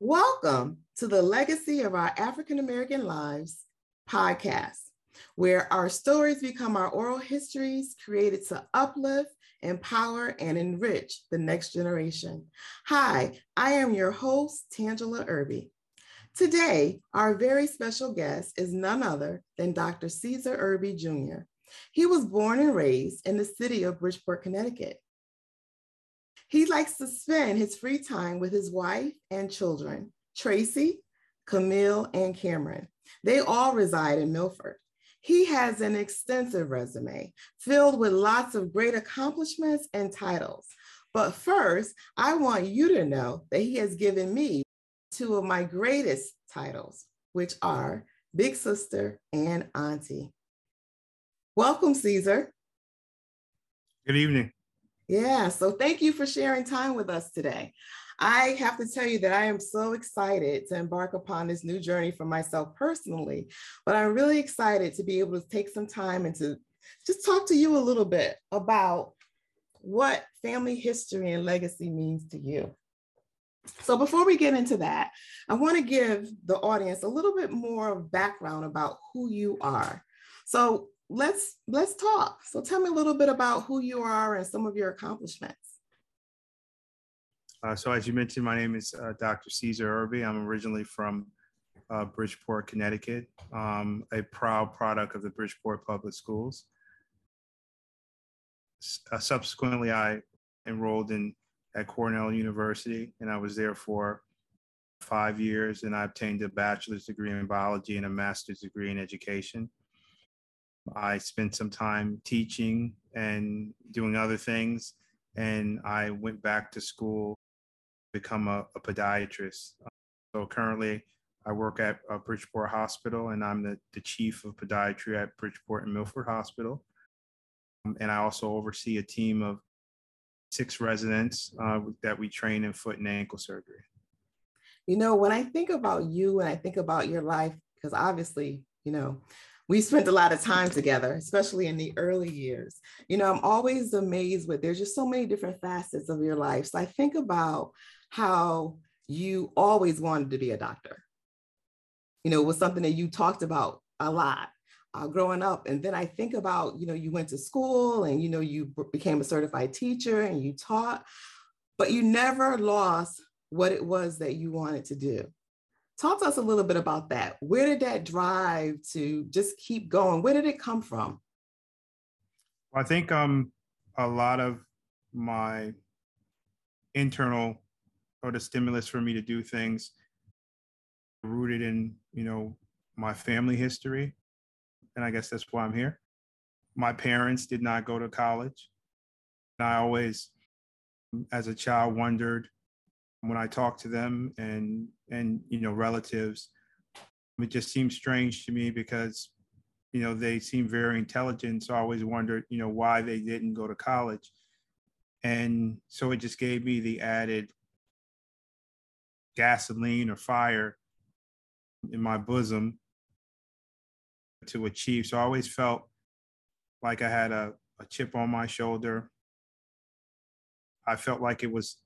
Welcome to the Legacy of Our African American Lives podcast, where our stories become our oral histories created to uplift, empower, and enrich the next generation. Hi, I am your host, Tangela Irby. Today, our very special guest is none other than Dr. Ceasar Irby Jr. He was born and raised in the city of Bridgeport, Connecticut. He likes to spend his free time with his wife and children, Tracy, Camille, and Cameron. They all reside in Milford. He has an extensive resume filled with lots of great accomplishments and titles. But first, I want you to know that he has given me two of my greatest titles, which are Big Sister and Auntie. Welcome, Ceasar. Good evening. Yeah, so thank you for sharing time with us today. I have to tell you that I am so excited to embark upon this new journey for myself personally, but I'm really excited to be able to take some time and to just talk to you a little bit about what family history and legacy means to you. So before we get into that, I want to give the audience a little bit more background about who you are. So let's let's talk. So tell me a little bit about who you are and some of your accomplishments. Uh, so as you mentioned, my name is uh, Dr. Ceasar Irby. I'm originally from uh, Bridgeport, Connecticut, um, a proud product of the Bridgeport Public Schools. Uh, subsequently, I enrolled in at Cornell University, and I was there for five years, and I obtained a bachelor's degree in biology and a master's degree in education. I spent some time teaching and doing other things. And I went back to school, to become a, a podiatrist. So currently, I work at uh, Bridgeport Hospital, and I'm the, the chief of podiatry at Bridgeport and Milford Hospital. Um, and I also oversee a team of six residents uh, that we train in foot and ankle surgery. You know, when I think about you and I think about your life, because obviously, you know, we spent a lot of time together, especially in the early years. You know, I'm always amazed with there's just so many different facets of your life. So I think about how you always wanted to be a doctor. You know, it was something that you talked about a lot uh, growing up. And then I think about, you know, you went to school and, you know, you became a certified teacher and you taught, but you never lost what it was that you wanted to do. Talk to us a little bit about that. Where did that drive to just keep going? Where did it come from? I think um, a lot of my internal or the stimulus for me to do things rooted in, you know, my family history. And I guess that's why I'm here. My parents did not go to college. And I always, as a child, wondered when I talked to them and and you know relatives, it just seems strange to me because you know they seem very intelligent. So I always wondered you know why they didn't go to college, and so it just gave me the added gasoline or fire in my bosom to achieve. So I always felt like I had a, a chip on my shoulder. I felt like it was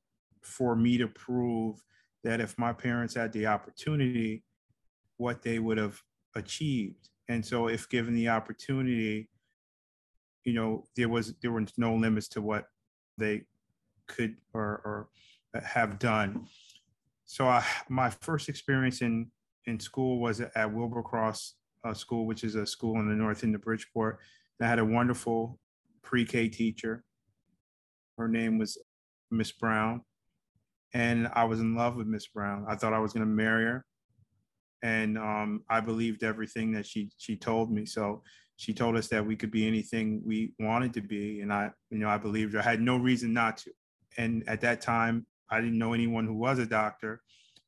for me to prove that if my parents had the opportunity, what they would have achieved. And so if given the opportunity, you know, there was there were no limits to what they could or, or have done. So I, my first experience in in school was at Wilbur Cross uh, School, which is a school in the north end of Bridgeport. I had a wonderful pre-K teacher. Her name was Miss Brown, and I was in love with Miss Brown. I thought I was going to marry her, and um, I believed everything that she she told me. So she told us that we could be anything we wanted to be, and I, you know, I believed her. I had no reason not to. And at that time, I didn't know anyone who was a doctor,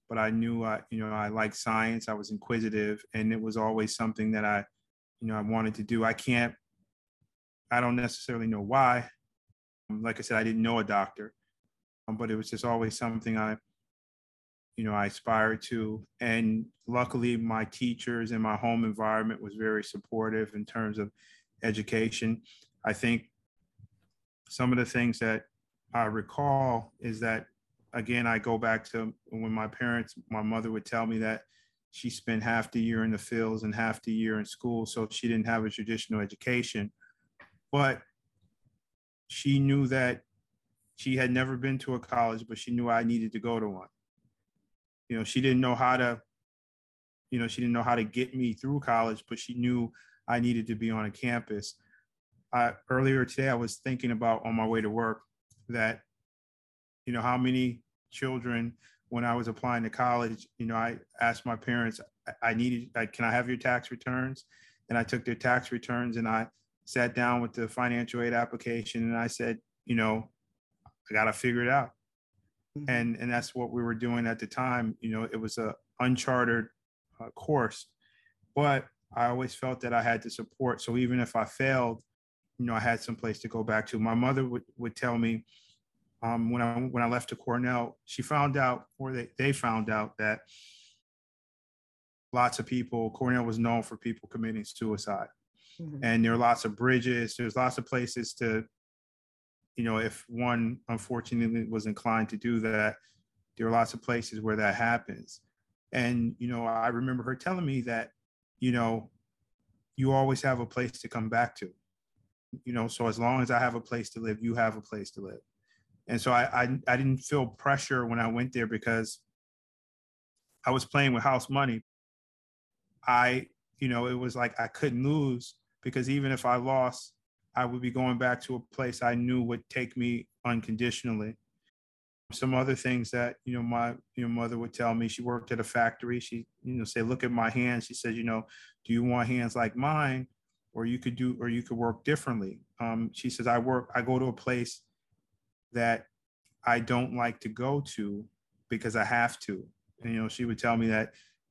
but I knew, I, you know, I liked science. I was inquisitive, and it was always something that I, you know, I wanted to do. I can't. I don't necessarily know why. Like I said, I didn't know a doctor Um, but it was just always something I, you know, I aspired to. And luckily, my teachers and my home environment was very supportive in terms of education. I think some of the things that I recall is that again, I go back to when my parents, my mother would tell me that she spent half the year in the fields and half the year in school, so she didn't have a traditional education. But she knew that she had never been to a college, but she knew I needed to go to one. You know, she didn't know how to, you know, she didn't know how to get me through college, but she knew I needed to be on a campus. I, earlier today, I was thinking about on my way to work that, you know, how many children when I was applying to college, you know, I asked my parents, I, needed, I, can I have your tax returns? And I took their tax returns and I sat down with the financial aid application and I said, you know, I got to figure it out. Mm-hmm. And, and that's what we were doing at the time. You know, it was a uncharted uh, course, but I always felt that I had to support. So even if I failed, you know, I had some place to go back to. My mother would, would tell me, um, when I when I left to Cornell, she found out, or they, they found out that lots of people, Cornell was known for people committing suicide. Mm-hmm. And there are lots of bridges, there's lots of places to, you know, if one unfortunately was inclined to do that, there are lots of places where that happens. And, you know, I remember her telling me that, you know, you always have a place to come back to. You know, so as long as I have a place to live, you have a place to live and so I, I I didn't feel pressure when I went there because I was playing with house money. I you know it was like I couldn't lose because even if I lost, I would be going back to a place I knew would take me unconditionally. Some other things that you know my you know mother would tell me. She worked at a factory. She you know say, look at my hands. She said, you know, do you want hands like mine, or you could do or you could work differently. Um, she says, I work. I go to a place that I don't like to go to because I have to. And, you know, she would tell me that,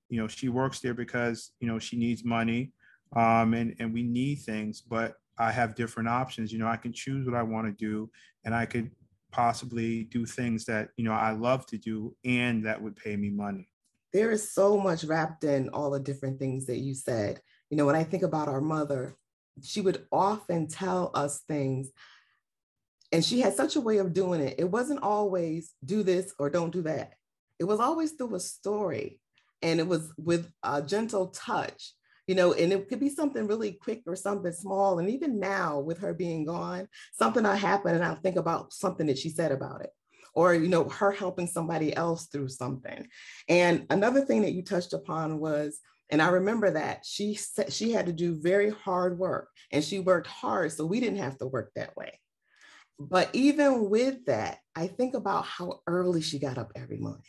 you know, she works there because, you know, she needs money um, and, and we need things, but I have different options. You know, I can choose what I want to do and I could possibly do things that, you know, I love to do and that would pay me money. There is so much wrapped in all the different things that you said. You know, when I think about our mother, she would often tell us things and she had such a way of doing it. It wasn't always do this or don't do that. It was always through a story and it was with a gentle touch, you know, and it could be something really quick or something small. And even now, with her being gone, something will happen and I'll think about something that she said about it or you know her helping somebody else through something and another thing that you touched upon was and i remember that she said she had to do very hard work and she worked hard so we didn't have to work that way but even with that, I think about how early she got up every morning.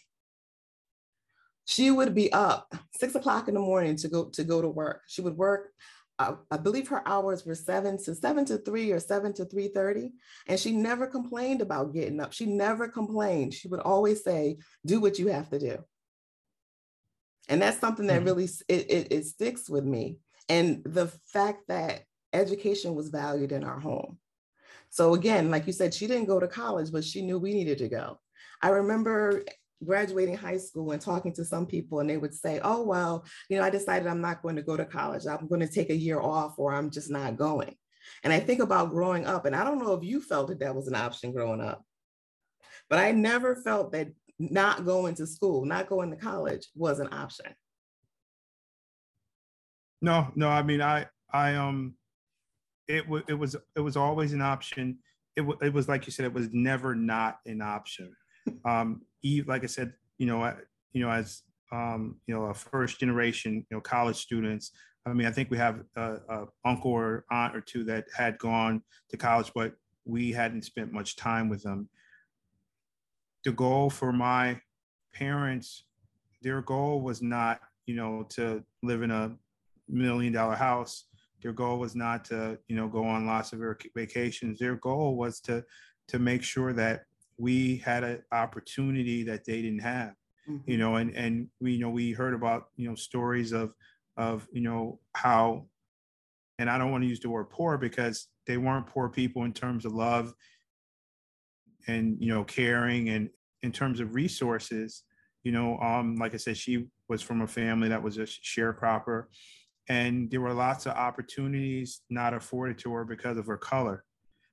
She would be up six o'clock in the morning to go to go to work. She would work. Uh, I believe her hours were seven to seven to three or seven to three thirty, and she never complained about getting up. She never complained. She would always say, "Do what you have to do," and that's something that mm-hmm. really it, it, it sticks with me. And the fact that education was valued in our home so again, like you said, she didn't go to college, but she knew we needed to go. I remember graduating high school and talking to some people and they would say, oh, well, you know, I decided I'm not going to go to college. I'm going to take a year off or I'm just not going. And I think about growing up, and I don't know if you felt that that was an option growing up, but I never felt that not going to school, not going to college was an option. No, no, I mean, I, I, um, it was it was it was always an option. It, w- it was like you said, it was never not an option. Um, Like I said, you know, you know, as um, you know, a first generation, you know, college students. I mean, I think we have a, a uncle or aunt or two that had gone to college, but we hadn't spent much time with them. The goal for my parents, their goal was not, you know, to live in a million dollar house their goal was not to, you know, go on lots of vacations. Their goal was to to make sure that we had an opportunity that they didn't have. Mm-hmm. You know, and and we you know we heard about you know stories of of you know how, and I don't want to use the word poor because they weren't poor people in terms of love and you know caring and in terms of resources you know um like i said she was from a family that was a sharecropper and there were lots of opportunities not afforded to her because of her color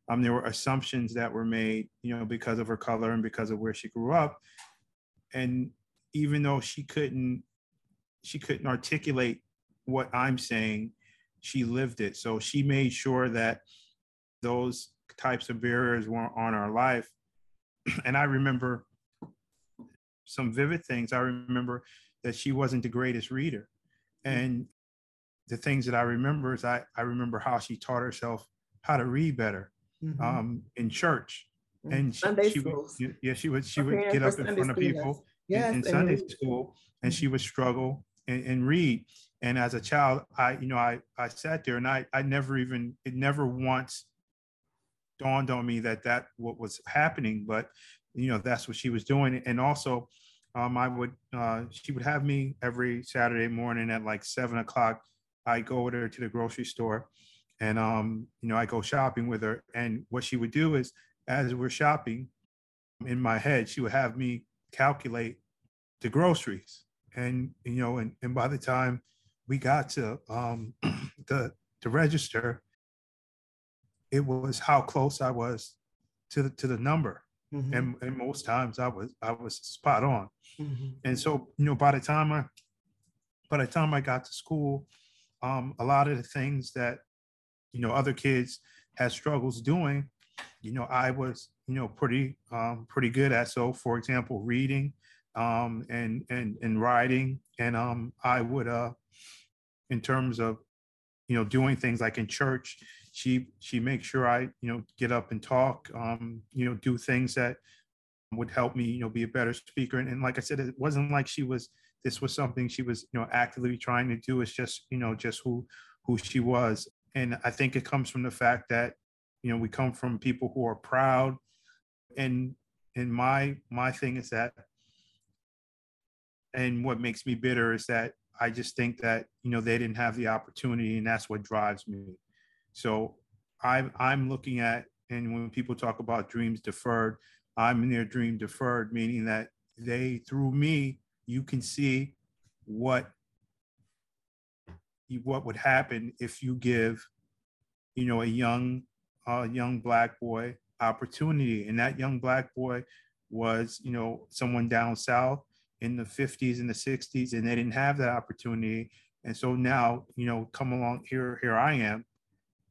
Um, there were assumptions that were made, you know, because of her color and because of where she grew up. And even though she couldn't, she couldn't articulate what I'm saying, she lived it. So she made sure that those types of barriers weren't on our life. And I remember some vivid things. I remember that she wasn't the greatest reader. And the things that I remember is I, I remember how she taught herself how to read better mm-hmm. um, in church. Mm-hmm. And she, Sunday she would, yeah, she would she would get up in front of people yes, in, in Sunday school and she would struggle and, and read. And as a child, I, you know, I, I sat there and I, I never even, it never once dawned on me that that what was happening, but you know, that's what she was doing. And also, um, I would, uh, she would have me every Saturday morning at like seven o'clock. I go with her to the grocery store and, um, you know, I go shopping with her. And what she would do is as we're shopping in my head, she would have me calculate the groceries and you know and, and by the time we got to um, the the register it was how close i was to the to the number mm-hmm. and, and most times i was i was spot on mm-hmm. and so you know by the time i by the time i got to school um, a lot of the things that you know other kids had struggles doing you know i was you know pretty um, pretty good at so for example reading um, and and and writing, and um, I would uh, in terms of you know doing things like in church, she she makes sure I you know get up and talk, um, you know do things that would help me you know be a better speaker, and, and like I said, it wasn't like she was this was something she was you know actively trying to do. It's just you know just who who she was, and I think it comes from the fact that you know we come from people who are proud and and my my thing is that and what makes me bitter is that I just think that you know they didn't have the opportunity, and that's what drives me. So I'm I'm looking at, and when people talk about dreams deferred, I'm in their dream deferred, meaning that they through me you can see what what would happen if you give you know a young a young black boy opportunity? And that young black boy was you know someone down south in the 50s and the 60s and they didn't have that opportunity. And so now you know come along here here i am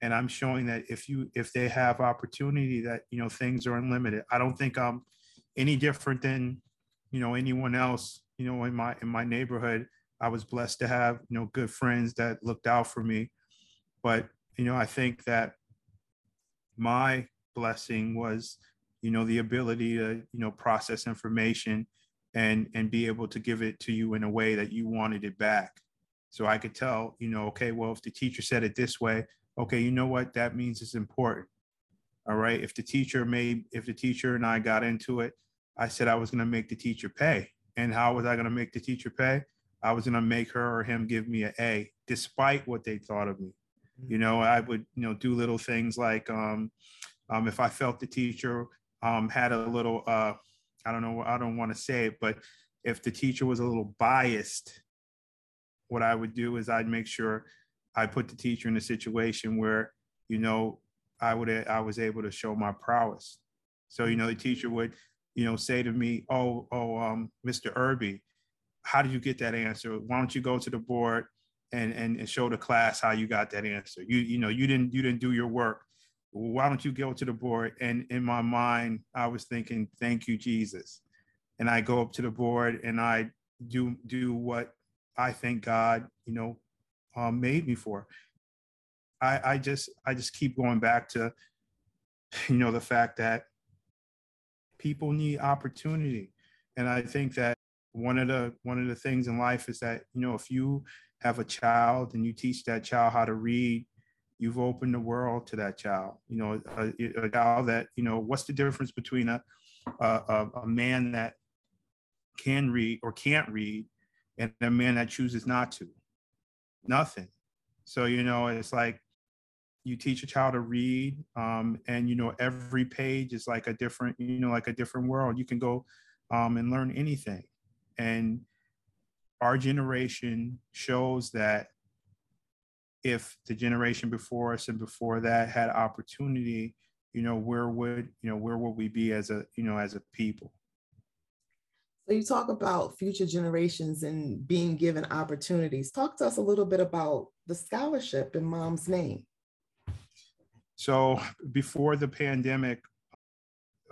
and i'm showing that if you if they have opportunity that you know things are unlimited. I don't think i'm any different than you know anyone else you know in my in my neighborhood i was blessed to have you know good friends that looked out for me. But you know i think that my blessing was you know the ability to you know process information and and be able to give it to you in a way that you wanted it back. So i could tell you know okay well if the teacher said it this way okay you know what? That means it's important. All right? If the teacher made if the teacher and i got into it i said i was going to make the teacher pay. And how was i going to make the teacher pay i was going to make her or him give me an a despite what they thought of me mm-hmm. you know i would you know do little things like um, um if i felt the teacher um had a little uh I don't know, I don't want to say it, but if the teacher was a little biased, what I would do is I'd make sure I put the teacher in a situation where, you know, I would I was able to show my prowess. So, you know, the teacher would, you know, say to me, Oh, oh, um, Mr. Irby, how did you get that answer? Why don't you go to the board and, and, and show the class how you got that answer? You, you know, you didn't you didn't do your work why don't you go to the board? And in my mind, I was thinking, thank you, Jesus. And I go up to the board and I do do what I think God, you know, um, made me for. I, I just I just keep going back to, you know, the fact that people need opportunity, and I think that one of the one of the things in life is that you know if you have a child and you teach that child how to read you've opened the world to that child. You know, a, a child that you know. What's the difference between a, a a man that can read or can't read and a man that chooses not to? Nothing. So you know, it's like you teach a child to read, um, and you know, every page is like a different, you know, like a different world. You can go um, and learn anything, and our generation shows that if the generation before us and before that had opportunity, you know, where would, you know, where would we be as a, you know, as a people? So you talk about future generations and being given opportunities. Talk to us a little bit about the scholarship in mom's name. So before the pandemic,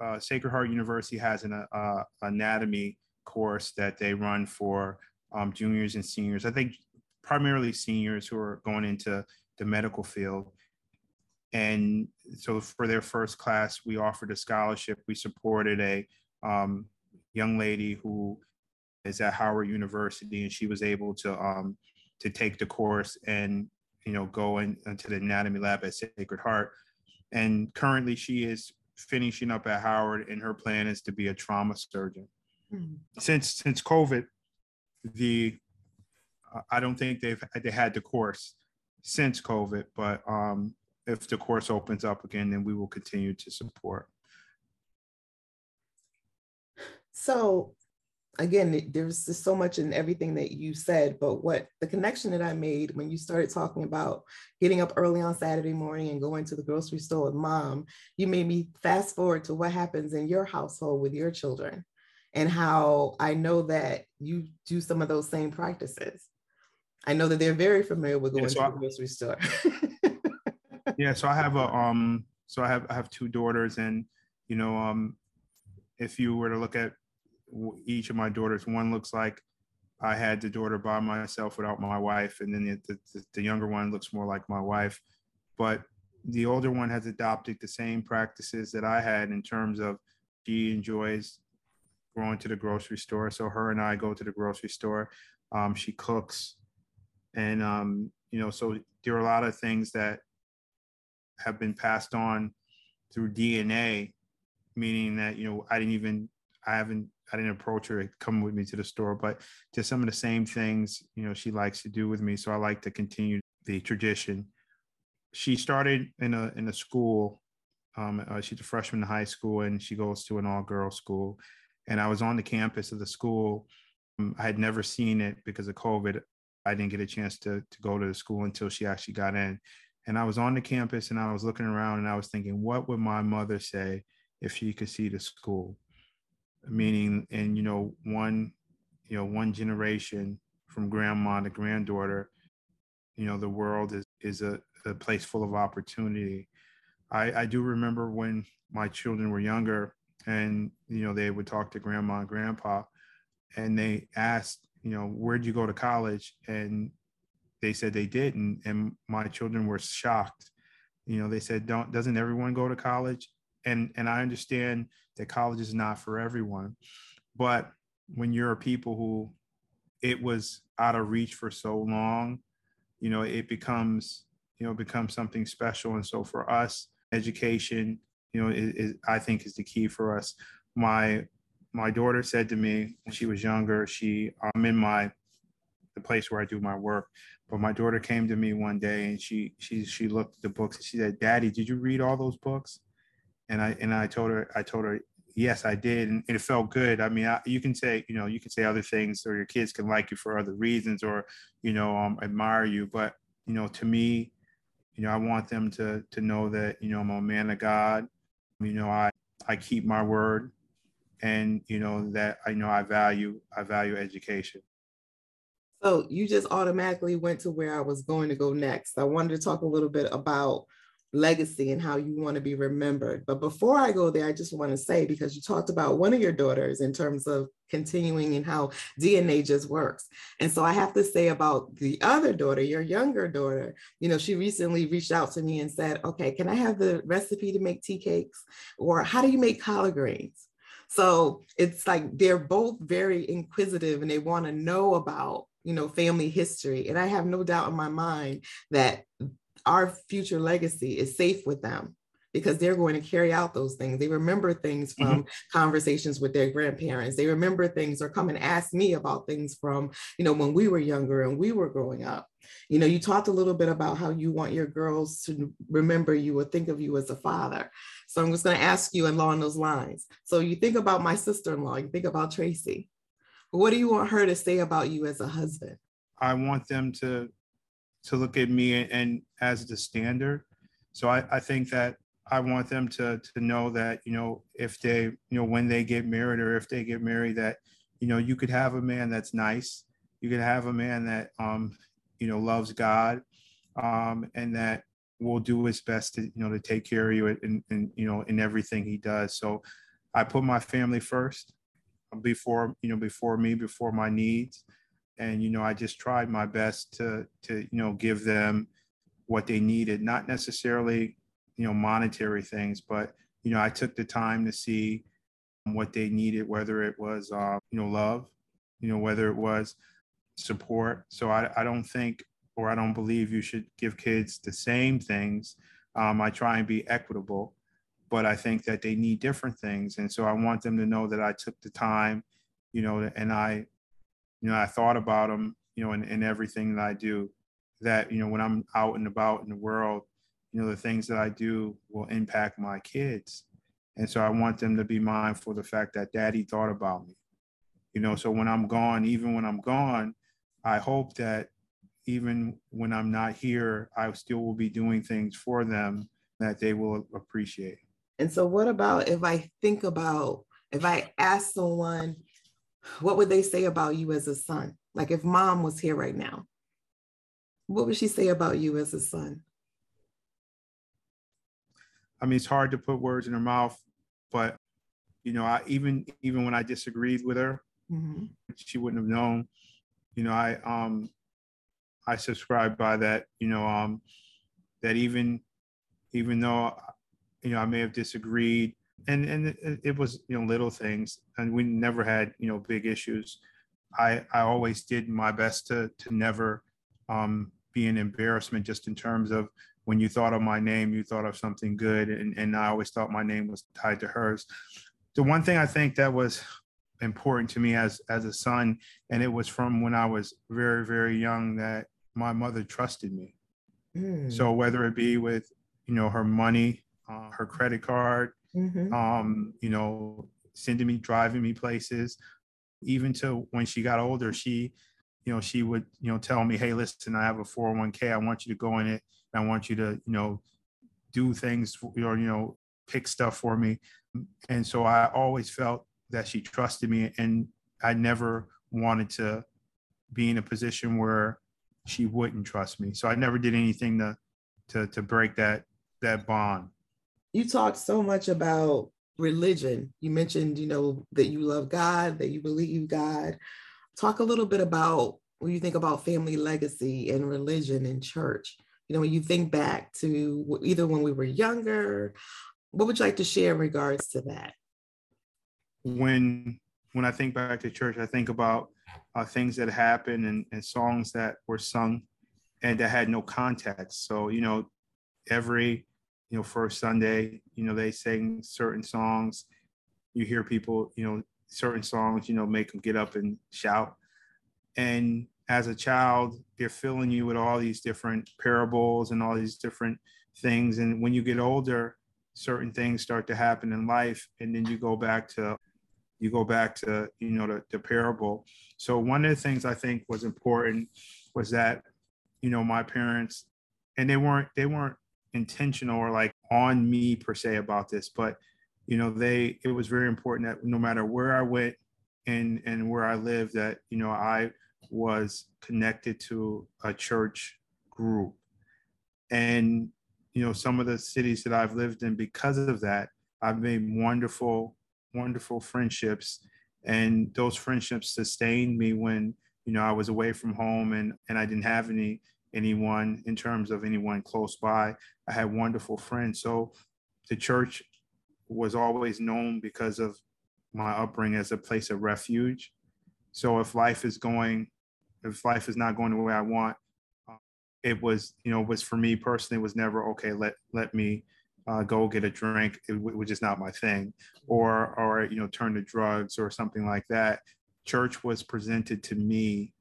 uh, Sacred Heart University has an uh, anatomy course that they run for um, juniors and seniors. I think primarily seniors who are going into the medical field. And so for their first class, we offered a scholarship. We supported a um, young lady who is at Howard University, and she was able to um, to take the course and you know go in, into the anatomy lab at Sacred Heart. And currently, she is finishing up at Howard, and her plan is to be a trauma surgeon. Mm-hmm. Since since COVID, the I don't think they've they had the course since COVID, but um, if the course opens up again, then we will continue to support. So again, there's just so much in everything that you said, but what the connection that I made when you started talking about getting up early on Saturday morning and going to the grocery store with mom, you made me fast forward to what happens in your household with your children and how I know that you do some of those same practices. I know that they're very familiar with going yeah, so to the grocery store. yeah, so I have a um so I have I have two daughters and you know um if you were to look at each of my daughters. One looks like I had the daughter by myself without my wife, and then the, the, the younger one looks more like my wife. But the older one has adopted the same practices that I had in terms of she enjoys going to the grocery store. So her and I go to the grocery store. Um, she cooks, and um, you know, so there are a lot of things that have been passed on through DNA, meaning that you know I didn't even I haven't I didn't approach her come with me to the store, but just some of the same things, you know, she likes to do with me. So I like to continue the tradition. She started in a in a school. Um, uh, she's a freshman in high school, and she goes to an all girls school. And I was on the campus of the school. Um, I had never seen it because of COVID. I didn't get a chance to to go to the school until she actually got in. And I was on the campus, and I was looking around, and I was thinking, what would my mother say if she could see the school? meaning and you know one you know one generation from grandma to granddaughter you know the world is is a, a place full of opportunity i i do remember when my children were younger and you know they would talk to grandma and grandpa and they asked you know where'd you go to college? And they said they didn't and my children were shocked. You know they said don't doesn't everyone go to college? And and I understand that college is not for everyone, but when you're a people who it was out of reach for so long, you know, it becomes you know becomes something special. And so for us, education, you know, is, is I think is the key for us. My my daughter said to me when she was younger, she I'm in my the place where I do my work. But my daughter came to me one day and she she she looked at the books and she said, "Daddy, did you read all those books?" and I and I told her I told her yes I did and, it felt good. I mean I, you can say you know you can say other things or your kids can like you for other reasons or you know um, admire you, but you know to me, you know I want them to to know that you know I'm a man of God. You know I I keep my word, and you know that I know I value I value education. So you just automatically went to where I was going to go next. I wanted to talk a little bit about legacy and how you want to be remembered. But before I go there, I just want to say, because you talked about one of your daughters in terms of continuing and how DNA just works. And so I have to say about the other daughter, your younger daughter, you know, she recently reached out to me and said, okay, can I have the recipe to make tea cakes? Or how do you make collard greens? So it's like they're both very inquisitive and they want to know about you know family history and i have no doubt in my mind that our future legacy is safe with them because they're going to carry out those things. They remember things from mm-hmm. conversations with their grandparents. They remember things or come and ask me about things from, you know, when we were younger and we were growing up. You know, you talked a little bit about how you want your girls to remember you or think of you as a father. So I'm just going to ask you along those lines. So you think about my sister-in-law, you think about Tracy. What do you want her to say about you as a husband? I want them to to look at me and, as the standard. So I, I think that I want them to to know that you know if they you know when they get married or if they get married that you know you could have a man that's nice, you could have a man that um you know loves God, um and that will do his best to you know to take care of you and and you know in everything he does. So I put my family first before you know before me before my needs and you know i just tried my best to to you know give them what they needed not necessarily you know monetary things but you know i took the time to see what they needed whether it was uh, you know love you know whether it was support. So i, I don't think or i don't believe you should give kids the same things. Um, i try and be equitable but i think that they need different things. And so i want them to know that i took the time you know and i you know i thought about them you know in, in everything that i do that you know when i'm out and about in the world you know the things that i do will impact my kids. And so i want them to be mindful of the fact that daddy thought about me. You know so when i'm gone even when i'm gone i hope that even when i'm not here i still will be doing things for them that they will appreciate. And so what about if i think about if i ask someone what would they say about you as a son like if mom was here right now what would she say about you as a son I mean, it's hard to put words in her mouth, but you know, I even even when I disagreed with her, mm-hmm. she wouldn't have known. You know, I um I subscribe by that. You know, um that even even though you know I may have disagreed, and and it, it was you know little things, and we never had you know big issues. I I always did my best to to never um be an embarrassment just in terms of when you thought of my name, you thought of something good. And, and I always thought my name was tied to hers. The one thing I think that was important to me as, as a son, and it was from when I was very, very young that my mother trusted me. Mm. So whether it be with, you know, her money, uh, her credit card, mm-hmm. um, you know, sending me, driving me places, even to when she got older, she, you know, she would, you know, tell me, hey, listen, I have a 401k. I want you to go in it I want you to, you know, do things or, you know, pick stuff for me. And so I always felt that she trusted me and I never wanted to be in a position where she wouldn't trust me. So I never did anything to to to break that that bond. You talked so much about religion. You mentioned, you know, that you love God, that you believe God. Talk a little bit about when you think about family legacy and religion and church you know, when you think back to either when we were younger, what would you like to share in regards to that? When when I think back to church, I think about uh, things that happened and, and songs that were sung and that had no context. So, you know, every, you know, first Sunday, you know, they sing certain songs. You hear people, you know, certain songs, you know, make them get up and shout. And as a child, they're filling you with all these different parables and all these different things. And when you get older, certain things start to happen in life, and then you go back to you go back to you know the, the parable. So one of the things I think was important was that you know my parents, and they weren't they weren't intentional or like on me per se about this, but you know they it was very important that no matter where I went and and where I lived, that you know I was connected to a church group. And, you know, some of the cities that I've lived in, because of that, I've made wonderful, wonderful friendships. And those friendships sustained me when, you know, I was away from home and, and I didn't have any anyone in terms of anyone close by. I had wonderful friends. So the church was always known because of my upbringing as a place of refuge. So if life is going if life is not going the way I want, uh, it was, you know, was for me personally was never okay. Let let me uh, go get a drink, it, which is not my thing, or or you know, turn to drugs or something like that. Church was presented to me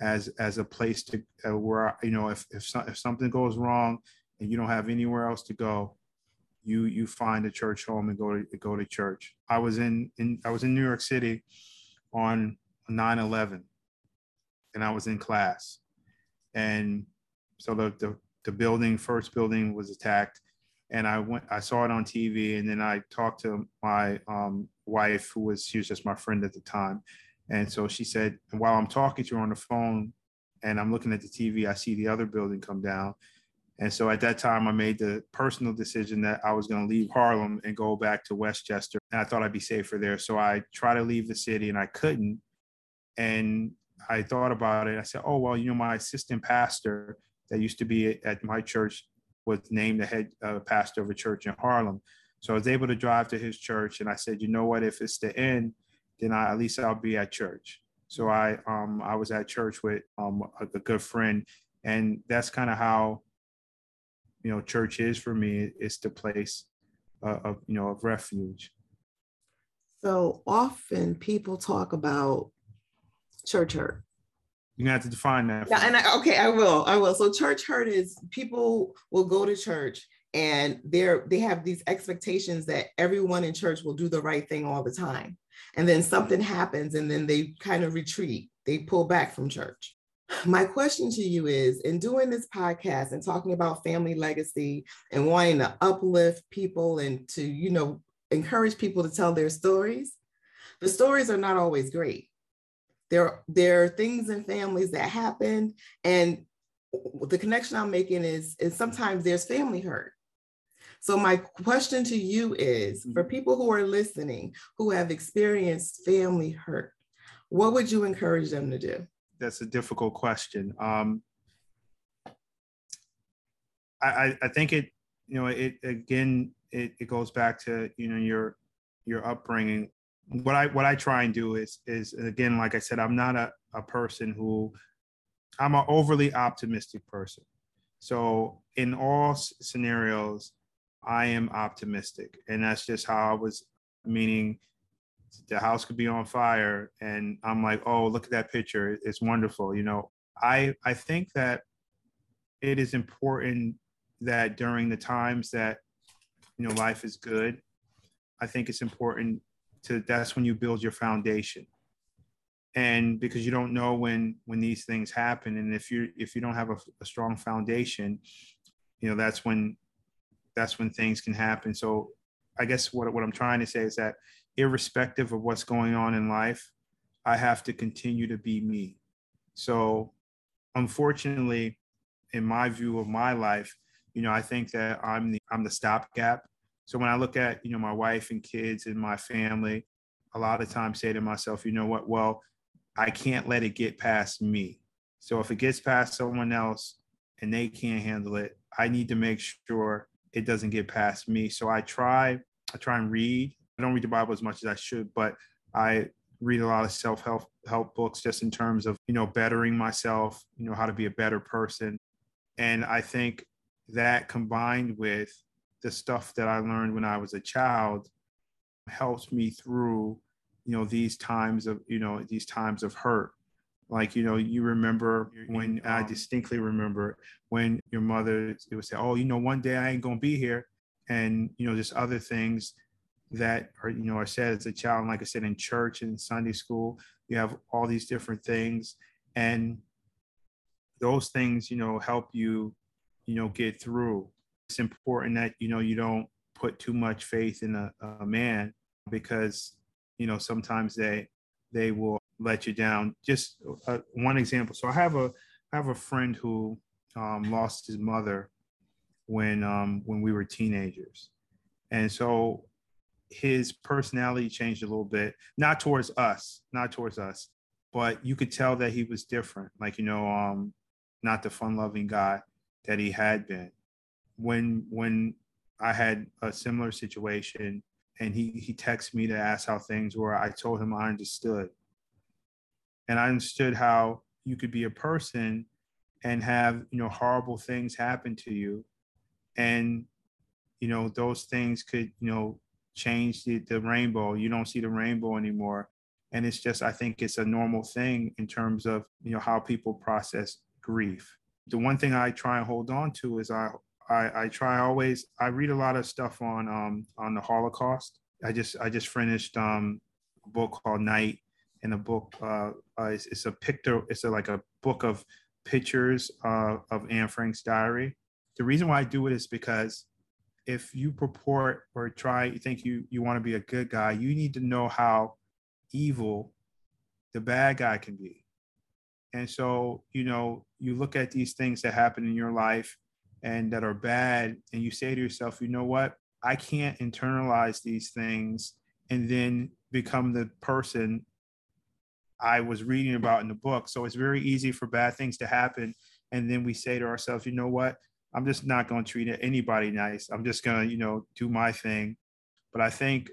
as as a place to uh, where you know if if, so, if something goes wrong and you don't have anywhere else to go, you you find a church home and go to go to church. I was in in I was in New York City on 9/11 and I was in class. And so the, the, the building, first building was attacked. and I went, I saw it on TV, and then I talked to my um, wife, who was she was just my friend at the time, and so she said, while I'm talking to her on the phone, and I'm looking at the TV, I see the other building come down, and so at that time, I made the personal decision that I was going to leave Harlem and go back to Westchester, and I thought I'd be safer there. So I tried to leave the city, and I couldn't, and I thought about it. I said, oh well, you know, my assistant pastor that used to be at my church was named the head uh, pastor of a church in Harlem. So I was able to drive to his church, and I said, you know what? If it's the end, then I, at least I'll be at church. So I um I was at church with um a, a good friend, and that's kind of how you know church is for me. It's the place uh, of you know of refuge. So often people talk about church hurt you're gonna have to define that. Yeah, and I, okay, I will. I will. So church hurt is people will go to church and they're they have these expectations that everyone in church will do the right thing all the time. And then something happens and then they kind of retreat. They pull back from church. My question to you is in doing this podcast and talking about family legacy and wanting to uplift people and to, you know, encourage people to tell their stories, the stories are not always great there, there are things in families that happen. And the connection I'm making is, is sometimes there's family hurt. So my question to you is for mm-hmm. people who are listening who have experienced family hurt, what would you encourage them to do? That's a difficult question. Um, I, I think it, you know, it again, it, it goes back to, you know, your, your upbringing what I what I try and do is is again, like I said, I'm not a, a person who I'm an overly optimistic person. So in all scenarios, I am optimistic, and that's just how I was. Meaning, the house could be on fire, and I'm like, oh, look at that picture, it's wonderful. You know, I I think that it is important that during the times that you know life is good, I think it's important to that's when you build your foundation and because you don't know when when these things happen and if you if you don't have a, a, strong foundation you know that's when that's when things can happen. So i guess what, what i'm trying to say is that irrespective of what's going on in life i have to continue to be me. So unfortunately in my view of my life you know i think that i'm the i'm the stopgap. So when I look at, you know, my wife and kids and my family, a lot of times say to myself, you know what, well, I can't let it get past me. So if it gets past someone else and they can't handle it, I need to make sure it doesn't get past me. So I try, I try and read. I don't read the Bible as much as I should, but I read a lot of self-help help books just in terms of, you know, bettering myself, you know, how to be a better person. And I think that combined with the stuff that I learned when I was a child helps me through, you know, these times of, you know, these times of hurt. Like, you know, you remember mm-hmm. when I uh-huh. distinctly remember when your mother it would say, Oh, you know, one day I ain't gonna be here. And, you know, just other things that are, you know, are said as a child. And like I said, in church and Sunday school, you have all these different things. And those things, you know, help you, you know, get through it's important that you know you don't put too much faith in a, a man because you know sometimes they they will let you down. Just uh, one example. So i have a i have a friend who um, lost his mother when um, when we were teenagers. And so his personality changed a little bit not towards us not towards us but you could tell that he was different. Like you know um not the fun loving guy that he had been. When when I had a similar situation and he he texted me to ask how things were, I told him I understood. And I understood how you could be a person and have, you know, horrible things happen to you. And, you know, those things could, you know, change the, the rainbow. You don't see the rainbow anymore. And it's just, I think it's a normal thing in terms of, you know, how people process grief. The one thing I try and hold on to is I I, I try always. I read a lot of stuff on um, on the Holocaust. I just I just finished um, a book called Night, and a book uh, uh, it's, it's, a picture. It's a, like a book of pictures uh, of Anne Frank's diary. The reason why I do it is because if you purport or try, you think you you want to be a good guy, you need to know how evil the bad guy can be. And so, you know, you look at these things that happen in your life and that are bad, and you say to yourself, you know what? I can't internalize these things and then become the person I was reading about in the book. So it's very easy for bad things to happen. And then we say to ourselves, you know what? I'm just not going to treat anybody nice. I'm just going to, you know, do my thing. But I think,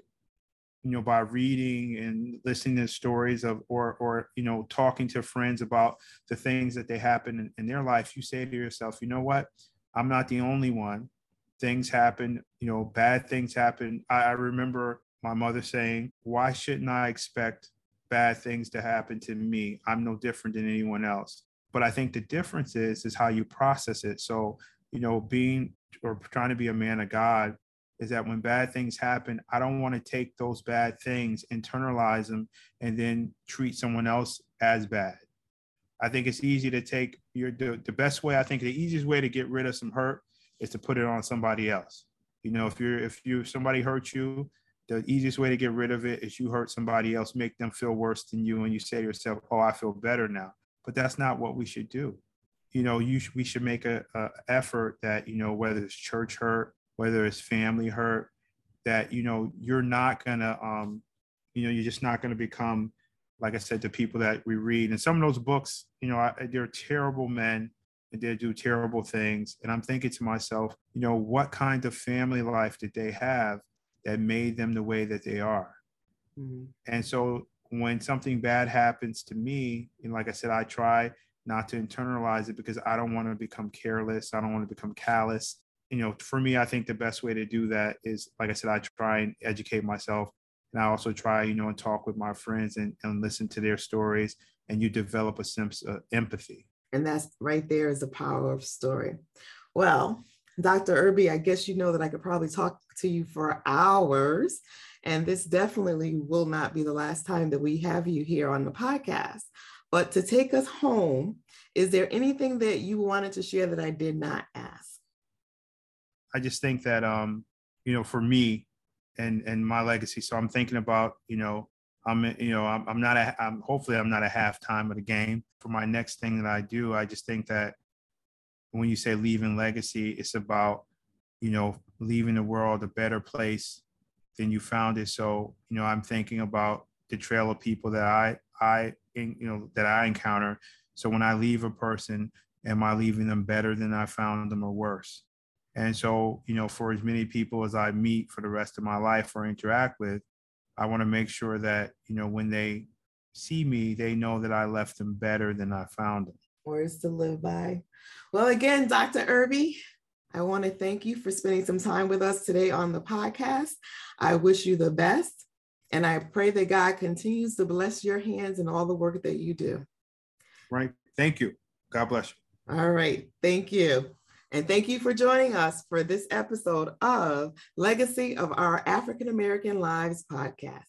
you know, by reading and listening to stories of, or, or, you know, talking to friends about the things that they happen in, in their life, you say to yourself, you know what? I'm not the only one. Things happen, you know, bad things happen. I, I remember my mother saying, why shouldn't I expect bad things to happen to me? I'm no different than anyone else. But I think the difference is, is how you process it. So, you know, being or trying to be a man of God is that when bad things happen, I don't want to take those bad things, internalize them, and then treat someone else as bad. I think it's easy to take your the, the best way. I think the easiest way to get rid of some hurt is to put it on somebody else. You know, if you're if you somebody hurt you, the easiest way to get rid of it is you hurt somebody else, make them feel worse than you, and you say to yourself, "Oh, I feel better now." But that's not what we should do. You know, you sh- we should make a, a effort that you know whether it's church hurt, whether it's family hurt, that you know you're not gonna, um, you know, you're just not gonna become, like I said, the people that we read. And some of those books, you know, I, they're terrible men and they do terrible things. And I'm thinking to myself, you know, what kind of family life did they have that made them the way that they are. Mm-hmm. And so when something bad happens to me, and like I said, I try not to internalize it because I don't want to become careless. I don't want to become callous. You know, for me, I think the best way to do that is, like I said, I try and educate myself. And I also try, you know, and talk with my friends and, and listen to their stories. And you develop a sense of empathy. And that's right there is the power of story. Well, Dr. Irby, I guess you know that I could probably talk to you for hours. And this definitely will not be the last time that we have you here on the podcast. But to take us home, is there anything that you wanted to share that I did not ask? I just think that, um, you know, for me and and my legacy. So I'm thinking about, you know, I'm, you know, I'm, I'm not a, I'm hopefully I'm not a halftime of the game. For my next thing that I do, I just think that when you say leaving legacy, it's about, you know, leaving the world a better place than you found it. So, you know, I'm thinking about the trail of people that I, I, you know, that I encounter. So when I leave a person, am I leaving them better than I found them or worse? And so, you know, for as many people as I meet for the rest of my life or interact with, I want to make sure that, you know, when they see me, they know that I left them better than I found them. Words to live by. Well, again, Dr. Irby, I want to thank you for spending some time with us today on the podcast. I wish you the best, and I pray that God continues to bless your hands and all the work that you do. Right. Thank you. God bless you. All right. Thank you. And thank you for joining us for this episode of Legacy of Our African American Lives podcast.